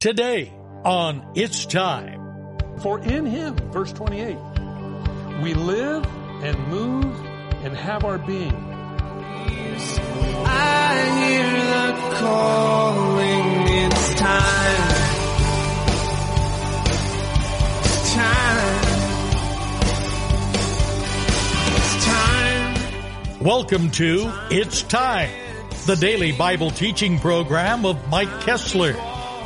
Today on It's Time. For in him, verse 28, we live and move and have our being. I hear the calling, it's time. It's time. It's time. Welcome to It's Time, the daily Bible teaching program of Mike Kessler,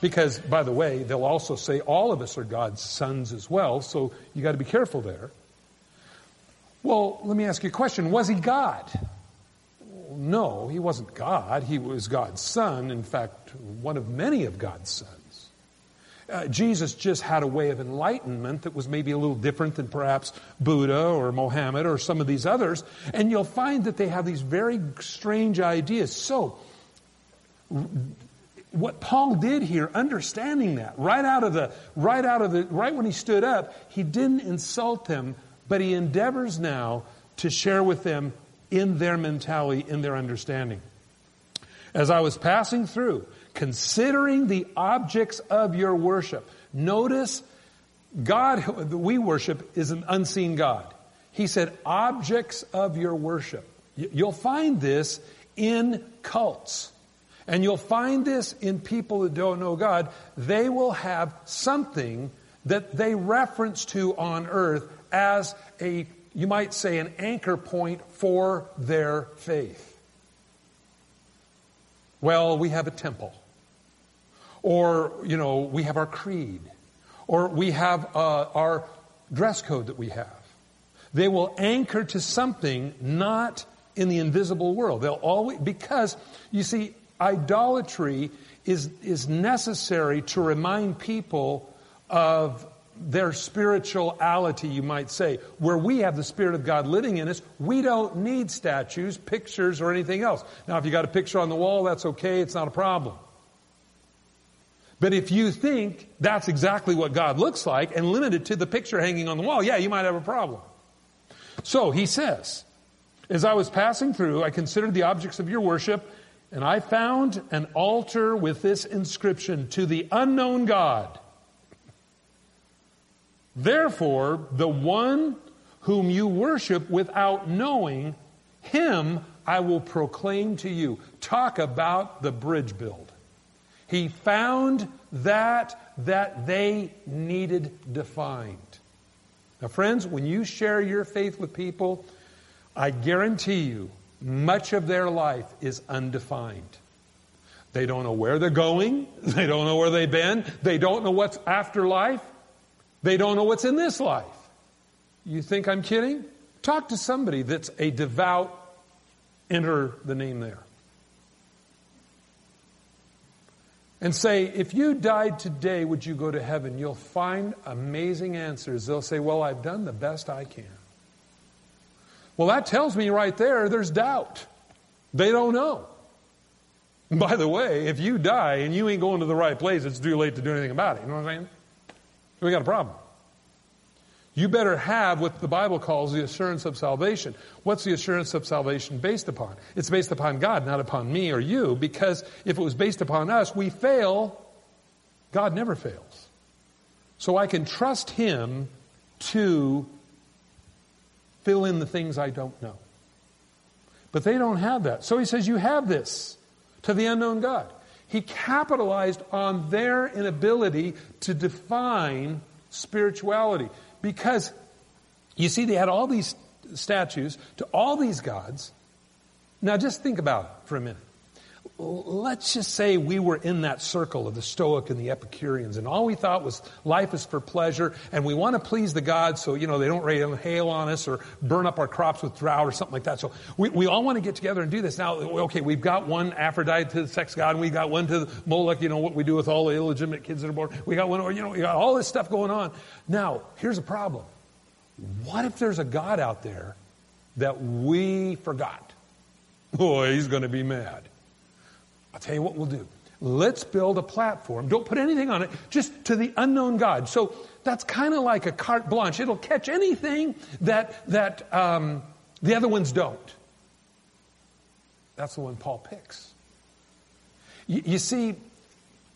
Because, by the way, they'll also say all of us are God's sons as well, so you got to be careful there. Well, let me ask you a question. Was he God? No, he wasn't God. He was God's son. In fact, one of many of God's sons. Uh, Jesus just had a way of enlightenment that was maybe a little different than perhaps Buddha or Mohammed or some of these others. And you'll find that they have these very strange ideas. So, what Paul did here, understanding that, right out of the, right out of the, right when he stood up, he didn't insult them, but he endeavors now to share with them in their mentality, in their understanding. As I was passing through, considering the objects of your worship, notice God that we worship is an unseen God. He said, objects of your worship. You'll find this in cults. And you'll find this in people that don't know God. They will have something that they reference to on earth as a, you might say, an anchor point for their faith. Well, we have a temple. Or, you know, we have our creed. Or we have uh, our dress code that we have. They will anchor to something not in the invisible world. They'll always, because, you see, idolatry is, is necessary to remind people of their spirituality, you might say. Where we have the Spirit of God living in us, we don't need statues, pictures, or anything else. Now, if you got a picture on the wall, that's okay, it's not a problem. But if you think that's exactly what God looks like and limited to the picture hanging on the wall, yeah, you might have a problem. So he says, as I was passing through, I considered the objects of your worship, and I found an altar with this inscription to the unknown God. Therefore, the one whom you worship without knowing, him I will proclaim to you. Talk about the bridge build. He found that that they needed defined. Now, friends, when you share your faith with people, I guarantee you, much of their life is undefined. They don't know where they're going. They don't know where they've been. They don't know what's after life. They don't know what's in this life. You think I'm kidding? Talk to somebody that's a devout, enter the name there. And say, if you died today, would you go to heaven? You'll find amazing answers. They'll say, well, I've done the best I can. Well, that tells me right there there's doubt. They don't know. By the way, if you die and you ain't going to the right place, it's too late to do anything about it. You know what I'm saying? We got a problem. You better have what the Bible calls the assurance of salvation. What's the assurance of salvation based upon? It's based upon God, not upon me or you, because if it was based upon us, we fail. God never fails. So I can trust Him to fill in the things I don't know. But they don't have that. So He says, You have this to the unknown God. He capitalized on their inability to define spirituality. Because, you see, they had all these statues to all these gods. Now just think about it for a minute. Let's just say we were in that circle of the Stoic and the Epicureans, and all we thought was life is for pleasure, and we want to please the gods so, you know, they don't rain hail on us or burn up our crops with drought or something like that. So we, we all want to get together and do this. Now, okay, we've got one Aphrodite to the sex god, and we got one to Moloch, you know, what we do with all the illegitimate kids that are born. We got one, you know, we got all this stuff going on. Now, here's a problem. What if there's a God out there that we forgot? Boy, he's going to be mad. I'll tell you what we'll do. Let's build a platform. Don't put anything on it, just to the unknown God. So that's kind of like a carte blanche. It'll catch anything that, that um, the other ones don't. That's the one Paul picks. You, you see,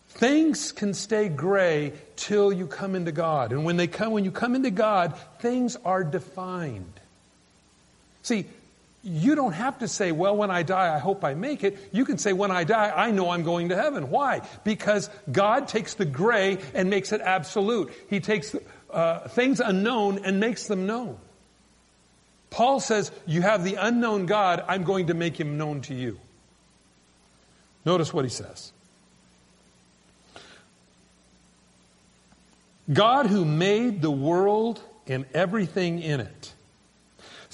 things can stay gray till you come into God. And when they come, when you come into God, things are defined. See, you don't have to say, well, when I die, I hope I make it. You can say, when I die, I know I'm going to heaven. Why? Because God takes the gray and makes it absolute. He takes uh, things unknown and makes them known. Paul says, you have the unknown God, I'm going to make him known to you. Notice what he says. God who made the world and everything in it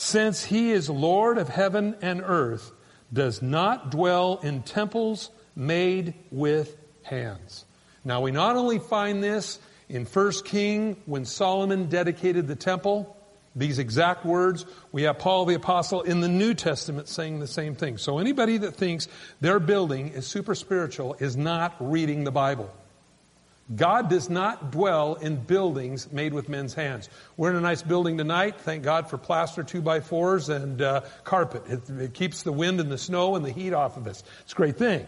since he is Lord of heaven and earth, does not dwell in temples made with hands. Now we not only find this in 1 King when Solomon dedicated the temple, these exact words, we have Paul the apostle in the New Testament saying the same thing. So anybody that thinks their building is super spiritual is not reading the Bible. God does not dwell in buildings made with men's hands. We're in a nice building tonight. Thank God for plaster two by fours and uh, carpet. It, it keeps the wind and the snow and the heat off of us. It's a great thing.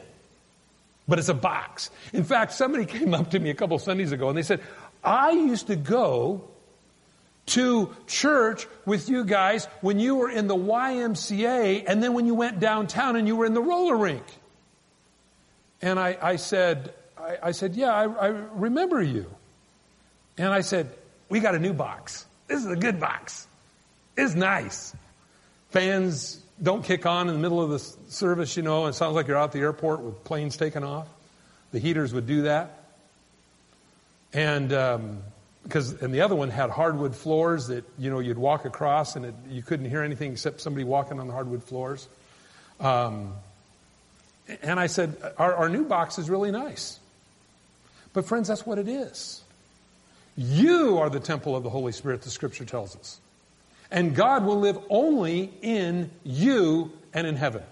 But it's a box. In fact, somebody came up to me a couple Sundays ago and they said, I used to go to church with you guys when you were in the YMCA and then when you went downtown and you were in the roller rink. And I, I said, I, I said, Yeah, I, I remember you. And I said, We got a new box. This is a good box. It's nice. Fans don't kick on in the middle of the service, you know, and it sounds like you're out at the airport with planes taking off. The heaters would do that. And, um, because, and the other one had hardwood floors that, you know, you'd walk across and it, you couldn't hear anything except somebody walking on the hardwood floors. Um, and I said, our, our new box is really nice. But friends, that's what it is. You are the temple of the Holy Spirit, the scripture tells us. And God will live only in you and in heaven.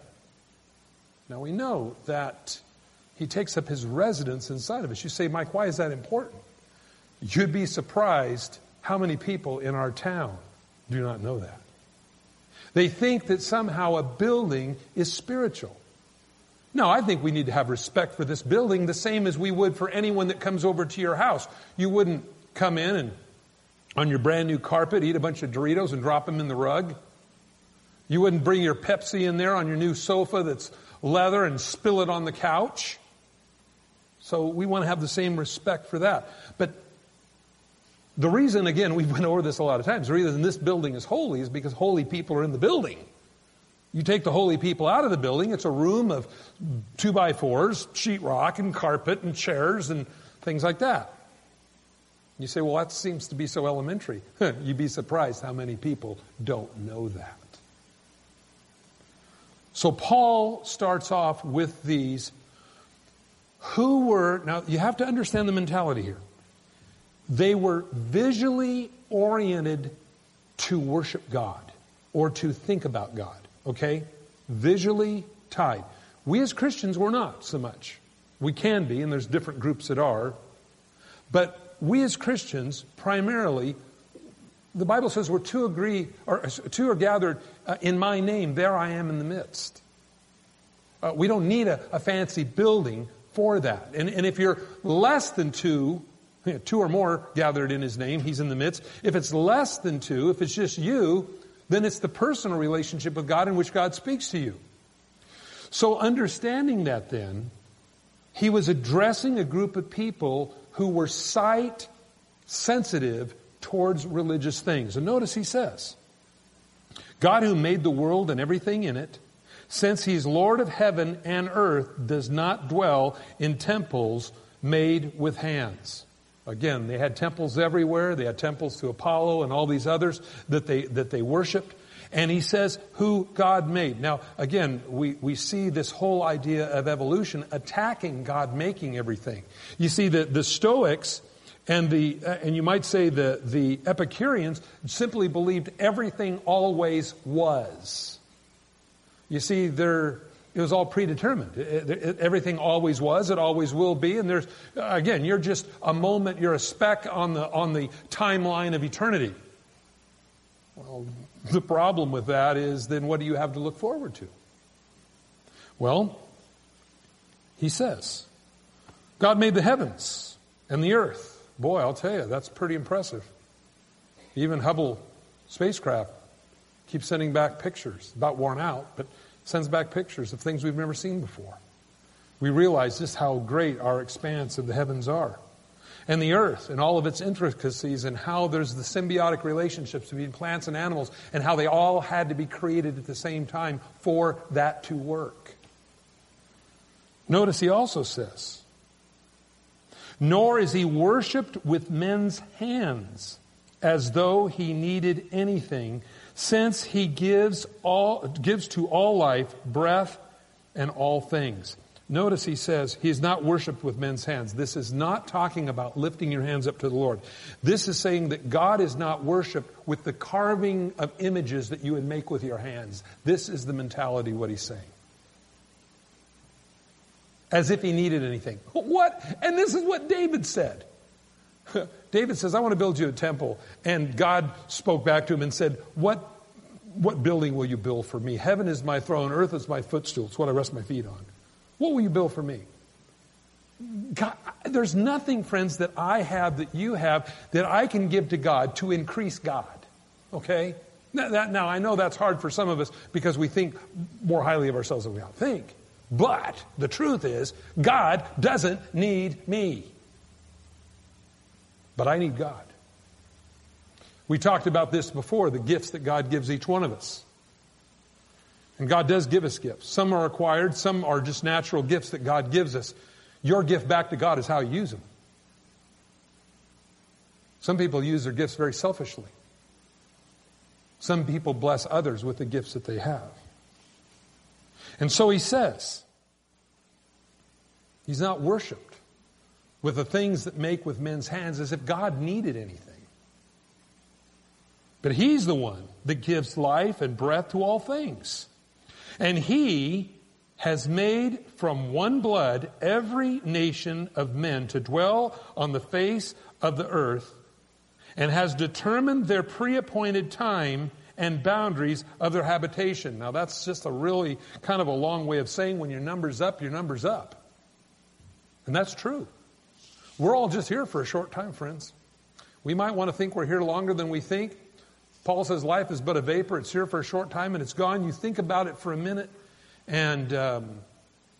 Now we know that He takes up His residence inside of us. You say, Mike, why is that important? You'd be surprised how many people in our town do not know that. They think that somehow a building is spiritual. No, I think we need to have respect for this building the same as we would for anyone that comes over to your house. You wouldn't come in and on your brand new carpet eat a bunch of Doritos and drop them in the rug. You wouldn't bring your Pepsi in there on your new sofa that's leather and spill it on the couch. So we want to have the same respect for that. But the reason, again, we've went over this a lot of times, the reason this building is holy is because holy people are in the building. You take the holy people out of the building, it's a room of two by fours, sheetrock and carpet and chairs and things like that. You say, well, that seems to be so elementary. You'd be surprised how many people don't know that. So Paul starts off with these who were, now you have to understand the mentality here. They were visually oriented to worship God or to think about God. Okay? Visually tied. We as Christians, we're not so much. We can be, and there's different groups that are. But we as Christians, primarily, the Bible says we're two agree, or two are gathered uh, in my name, there I am in the midst. Uh, we don't need a, a, fancy building for that. And, and if you're less than two, two or more gathered in his name, he's in the midst. If it's less than two, if it's just you, then it's the personal relationship with God in which God speaks to you. So understanding that then, he was addressing a group of people who were sight sensitive towards religious things. And notice he says, God who made the world and everything in it, since he's Lord of heaven and earth, does not dwell in temples made with hands. Again, they had temples everywhere. They had temples to Apollo and all these others that they, that they worshiped. And he says who God made. Now, again, we, we see this whole idea of evolution attacking God making everything. You see, the, the Stoics and the, uh, and you might say the, the Epicureans simply believed everything always was. You see, there, it was all predetermined. It, it, everything always was. It always will be. And there's, again, you're just a moment, you're a speck on the, on the timeline of eternity. Well, the problem with that is then what do you have to look forward to? Well, he says, God made the heavens and the earth. Boy, I'll tell you, that's pretty impressive. Even Hubble spacecraft keeps sending back pictures, about worn out, but sends back pictures of things we've never seen before. We realize just how great our expanse of the heavens are. And the earth and all of its intricacies and how there's the symbiotic relationships between plants and animals and how they all had to be created at the same time for that to work. Notice he also says, nor is he worshiped with men's hands as though he needed anything, since he gives all, gives to all life breath and all things. Notice he says he is not worshiped with men's hands. This is not talking about lifting your hands up to the Lord. This is saying that God is not worshiped with the carving of images that you would make with your hands. This is the mentality, what he's saying as if he needed anything. What? And this is what David said. David says, I want to build you a temple. And God spoke back to him and said, What, what building will you build for me? Heaven is my throne, earth is my footstool. It's what I rest my feet on. What will you build for me? God, there's nothing, friends, that I have that you have that I can give to God to increase God. Okay? Now, that, now I know that's hard for some of us because we think more highly of ourselves than we ought to think. But the truth is, God doesn't need me. But I need God. We talked about this before the gifts that God gives each one of us. And God does give us gifts. Some are acquired, some are just natural gifts that God gives us. Your gift back to God is how you use them. Some people use their gifts very selfishly. Some people bless others with the gifts that they have. And so he says, he's not worshiped with the things that make with men's hands as if God needed anything. But he's the one that gives life and breath to all things. And he has made from one blood every nation of men to dwell on the face of the earth and has determined their pre-appointed time and boundaries of their habitation. Now that's just a really kind of a long way of saying when your number's up, your number's up. And that's true. We're all just here for a short time, friends. We might want to think we're here longer than we think. Paul says life is but a vapor. It's here for a short time and it's gone. You think about it for a minute and um,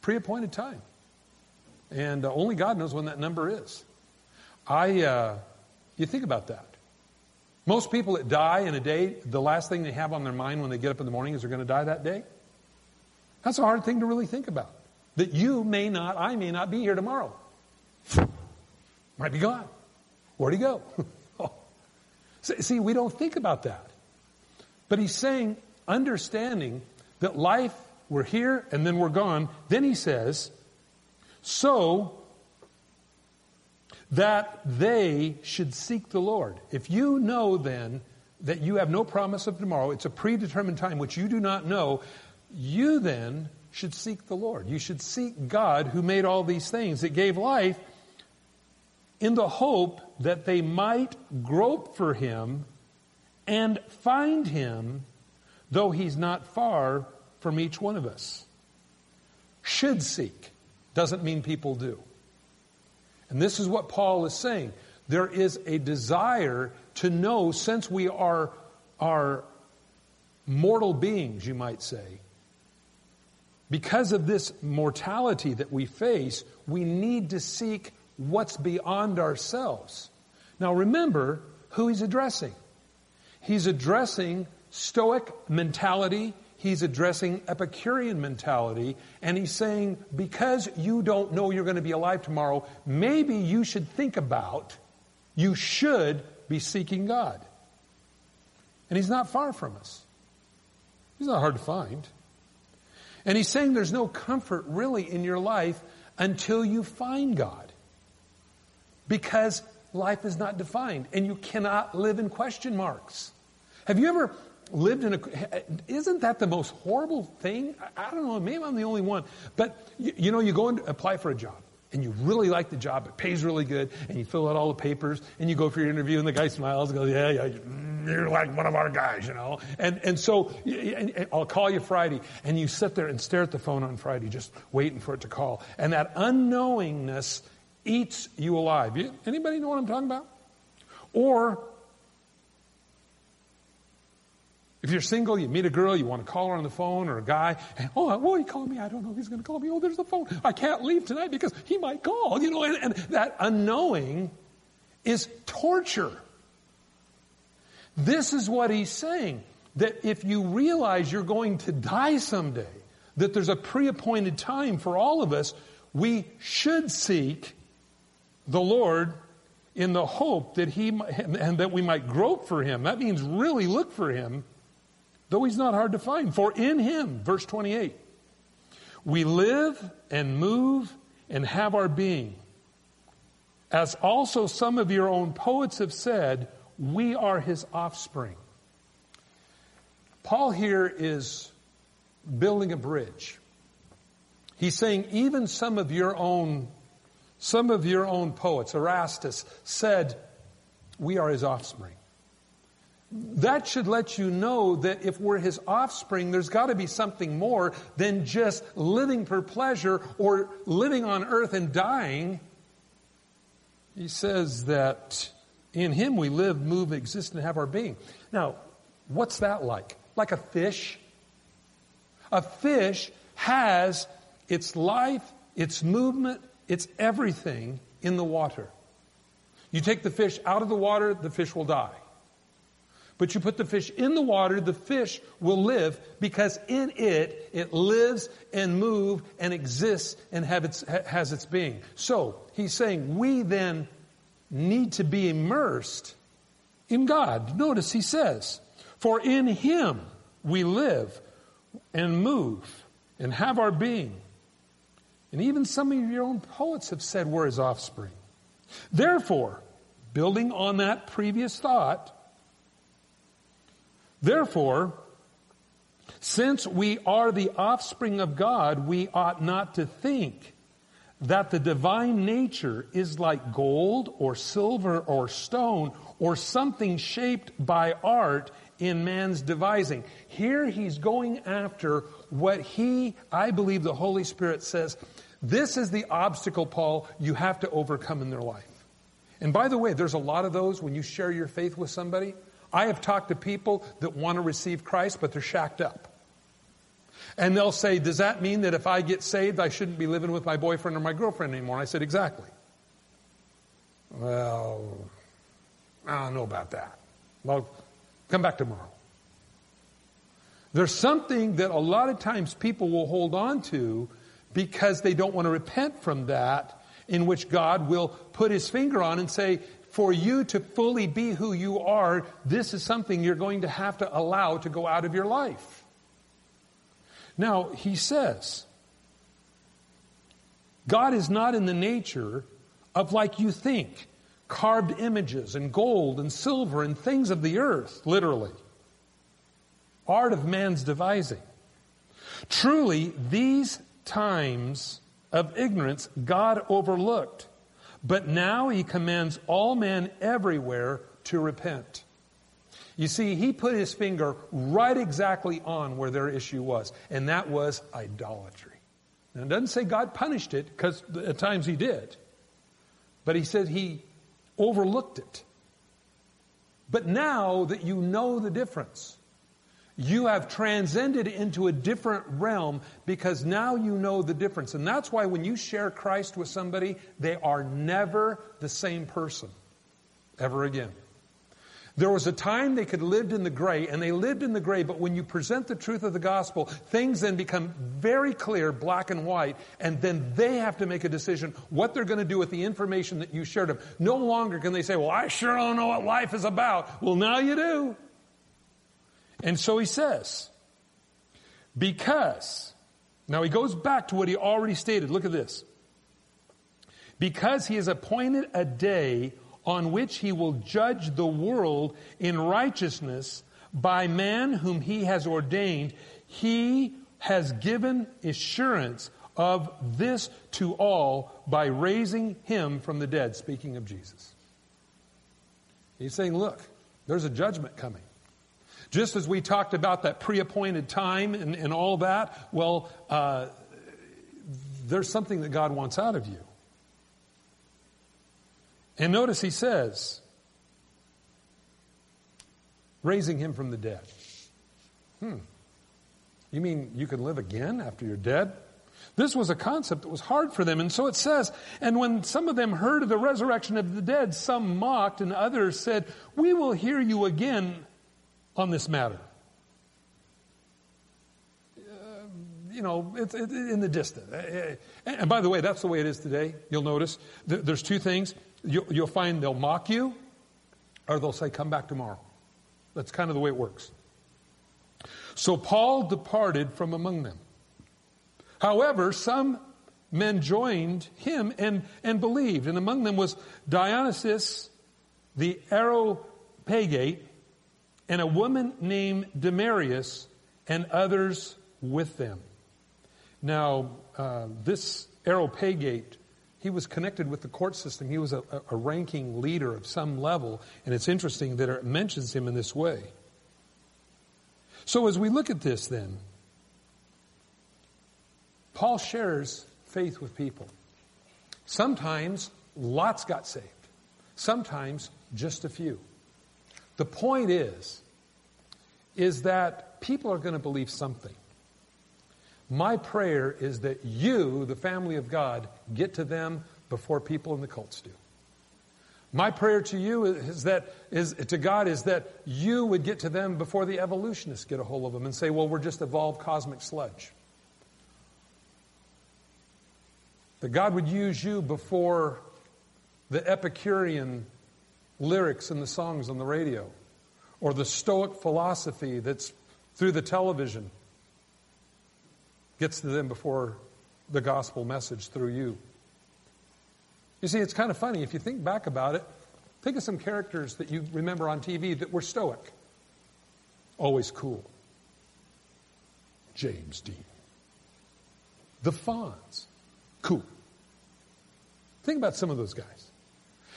pre-appointed time. And uh, only God knows when that number is. I, uh, you think about that. Most people that die in a day, the last thing they have on their mind when they get up in the morning is they're going to die that day. That's a hard thing to really think about. That you may not, I may not be here tomorrow. Might be gone. Where'd he go? See, we don't think about that. But he's saying, understanding that life, we're here and then we're gone. Then he says, so that they should seek the Lord. If you know then that you have no promise of tomorrow, it's a predetermined time which you do not know, you then should seek the Lord. You should seek God who made all these things, that gave life, in the hope that they might grope for him and find him, though he's not far from each one of us. Should seek doesn't mean people do. And this is what Paul is saying. There is a desire to know, since we are, are mortal beings, you might say, because of this mortality that we face, we need to seek what's beyond ourselves. Now remember who he's addressing. He's addressing Stoic mentality. he's addressing Epicurean mentality, and he's saying, because you don't know you're going to be alive tomorrow, maybe you should think about, you should be seeking God. And he's not far from us. He's not hard to find. And he's saying there's no comfort really in your life until you find God. Because life is not defined and you cannot live in question marks. Have you ever lived in a, isn't that the most horrible thing? I, I don't know, maybe I'm the only one. But you, you know, you go and apply for a job and you really like the job, it pays really good, and you fill out all the papers, and you go for your interview, and the guy smiles and goes, yeah, yeah, you're like one of our guys, you know. And, and so and I'll call you Friday, and you sit there and stare at the phone on Friday, just waiting for it to call. And that unknowingness eats you alive. Anybody know what I'm talking about? Or If you're single, you meet a girl, you want to call her on the phone or a guy, and oh, well, he called me. I don't know if he's going to call me. Oh, there's the phone. I can't leave tonight because he might call. You know, and, and that unknowing is torture. This is what he's saying. That if you realize you're going to die someday, that there's a pre-appointed time for all of us, we should seek the Lord in the hope that he and that we might grope for him. That means really look for him though he's not hard to find. For in him, verse 28, we live and move and have our being. As also some of your own poets have said, we are his offspring. Paul here is building a bridge. He's saying even some of your own, some of your own poets, Erastus, said, we are his offspring that should let you know that if we're his offspring, there's got to be something more than just living for pleasure or living on earth and dying. He says that in him we live, move, exist, and have our being. Now, what's that like? Like a fish? A fish has its life, its movement, its everything in the water. You take the fish out of the water, the fish will die. But you put the fish in the water, the fish will live because in it, it lives and moves and exists and its, has its being. So, he's saying we then need to be immersed in God. Notice he says, for in him we live and move and have our being. And even some of your own poets have said we're his offspring. Therefore, building on that previous thought, Therefore, since we are the offspring of God, we ought not to think that the divine nature is like gold or silver or stone or something shaped by art in man's devising. Here he's going after what he, I believe the Holy Spirit says, this is the obstacle, Paul, you have to overcome in their life. And by the way, there's a lot of those when you share your faith with somebody. I have talked to people that want to receive Christ, but they're shacked up. And they'll say, Does that mean that if I get saved, I shouldn't be living with my boyfriend or my girlfriend anymore? I said, Exactly. Well, I don't know about that. Well, come back tomorrow. There's something that a lot of times people will hold on to because they don't want to repent from that, in which God will put his finger on and say, for you to fully be who you are, this is something you're going to have to allow to go out of your life. Now, he says, God is not in the nature of like you think, carved images and gold and silver and things of the earth, literally. Art of man's devising. Truly, these times of ignorance God overlooked but now he commands all men everywhere to repent. You see, he put his finger right exactly on where their issue was, and that was idolatry. Now, it doesn't say God punished it, because at times he did. But he said he overlooked it. But now that you know the difference, you have transcended into a different realm because now you know the difference. And that's why when you share Christ with somebody, they are never the same person ever again. There was a time they could lived in the gray, and they lived in the gray, but when you present the truth of the gospel, things then become very clear, black and white, and then they have to make a decision what they're going to do with the information that you shared them. No longer can they say, well, I sure don't know what life is about. Well, now you do. And so he says, because, now he goes back to what he already stated. Look at this. Because he has appointed a day on which he will judge the world in righteousness by man whom he has ordained, he has given assurance of this to all by raising him from the dead, speaking of Jesus. He's saying, look, there's a judgment coming. Just as we talked about that pre appointed time and, and, all that, well, uh, there's something that God wants out of you. And notice he says, raising him from the dead. Hmm. You mean you can live again after you're dead? This was a concept that was hard for them. And so it says, and when some of them heard of the resurrection of the dead, some mocked and others said, we will hear you again on this matter. Uh, you know, it's, in the distant. Uh, uh, and by the way, that's the way it is today. You'll notice there's two things. You'll find they'll mock you, or they'll say, "Come back tomorrow." That's kind of the way it works. So Paul departed from among them. However, some men joined him and, and believed, and among them was Dionysius the Areopagite and a woman named Damaris and others with them. Now, uh, this Areopagite, he was connected with the court system. He was a, a ranking leader of some level, and it's interesting that it mentions him in this way. So, as we look at this, then, Paul shares faith with people. Sometimes lots got saved, sometimes just a few. The point is, is that people are going to believe something. My prayer is that you, the family of God, get to them before people in the cults do. My prayer to you is that is to God is that you would get to them before the evolutionists get a hold of them and say, "Well, we're just evolved cosmic sludge." That God would use you before the Epicurean lyrics in the songs on the radio, or the Stoic philosophy that's through the television gets to them before the gospel message through you. You see, it's kind of funny. If you think back about it, think of some characters that you remember on TV that were stoic. Always cool. James Dean. The Fonz. Cool. Think about some of those guys.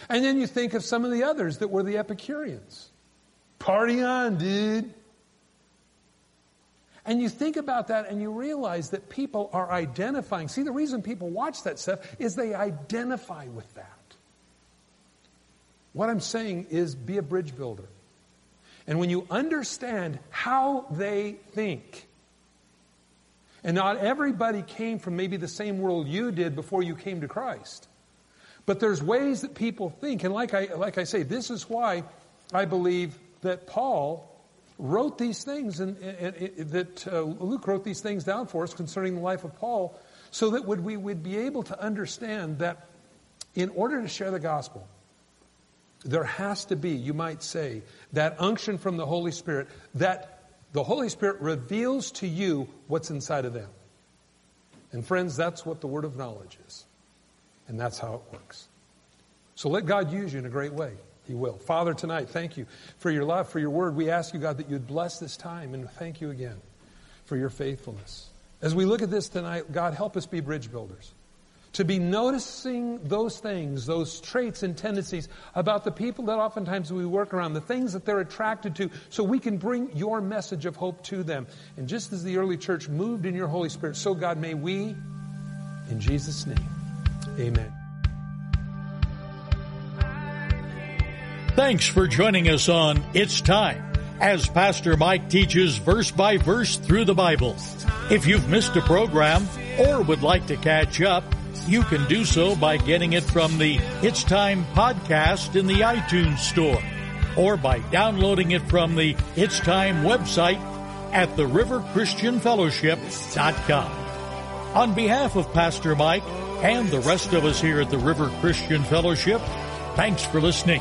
And then you think of some of the others that were the Epicureans. Party on, dude. And you think about that and you realize that people are identifying. See, the reason people watch that stuff is they identify with that. What I'm saying is be a bridge builder. And when you understand how they think, and not everybody came from maybe the same world you did before you came to Christ. But there's ways that people think, and like I, like I say, this is why I believe that Paul wrote these things, and, and, and that uh, Luke wrote these things down for us concerning the life of Paul, so that would, we would be able to understand that in order to share the gospel, there has to be, you might say, that unction from the Holy Spirit, that the Holy Spirit reveals to you what's inside of them. And friends, that's what the word of knowledge is. And that's how it works. So let God use you in a great way. He will. Father, tonight, thank you for your love, for your word. We ask you, God, that you'd bless this time, and thank you again for your faithfulness. As we look at this tonight, God, help us be bridge builders. To be noticing those things, those traits and tendencies about the people that oftentimes we work around, the things that they're attracted to, so we can bring your message of hope to them. And just as the early church moved in your Holy Spirit, so God, may we, in Jesus' name, amen. Thanks for joining us on It's Time as Pastor Mike teaches verse by verse through the Bible. If you've missed a program or would like to catch up, you can do so by getting it from the It's Time podcast in the iTunes Store. or by downloading it from the It's Time website at theriverchristianfellowship.com. On behalf of Pastor Mike and the rest of us here at the River Christian Fellowship, thanks for listening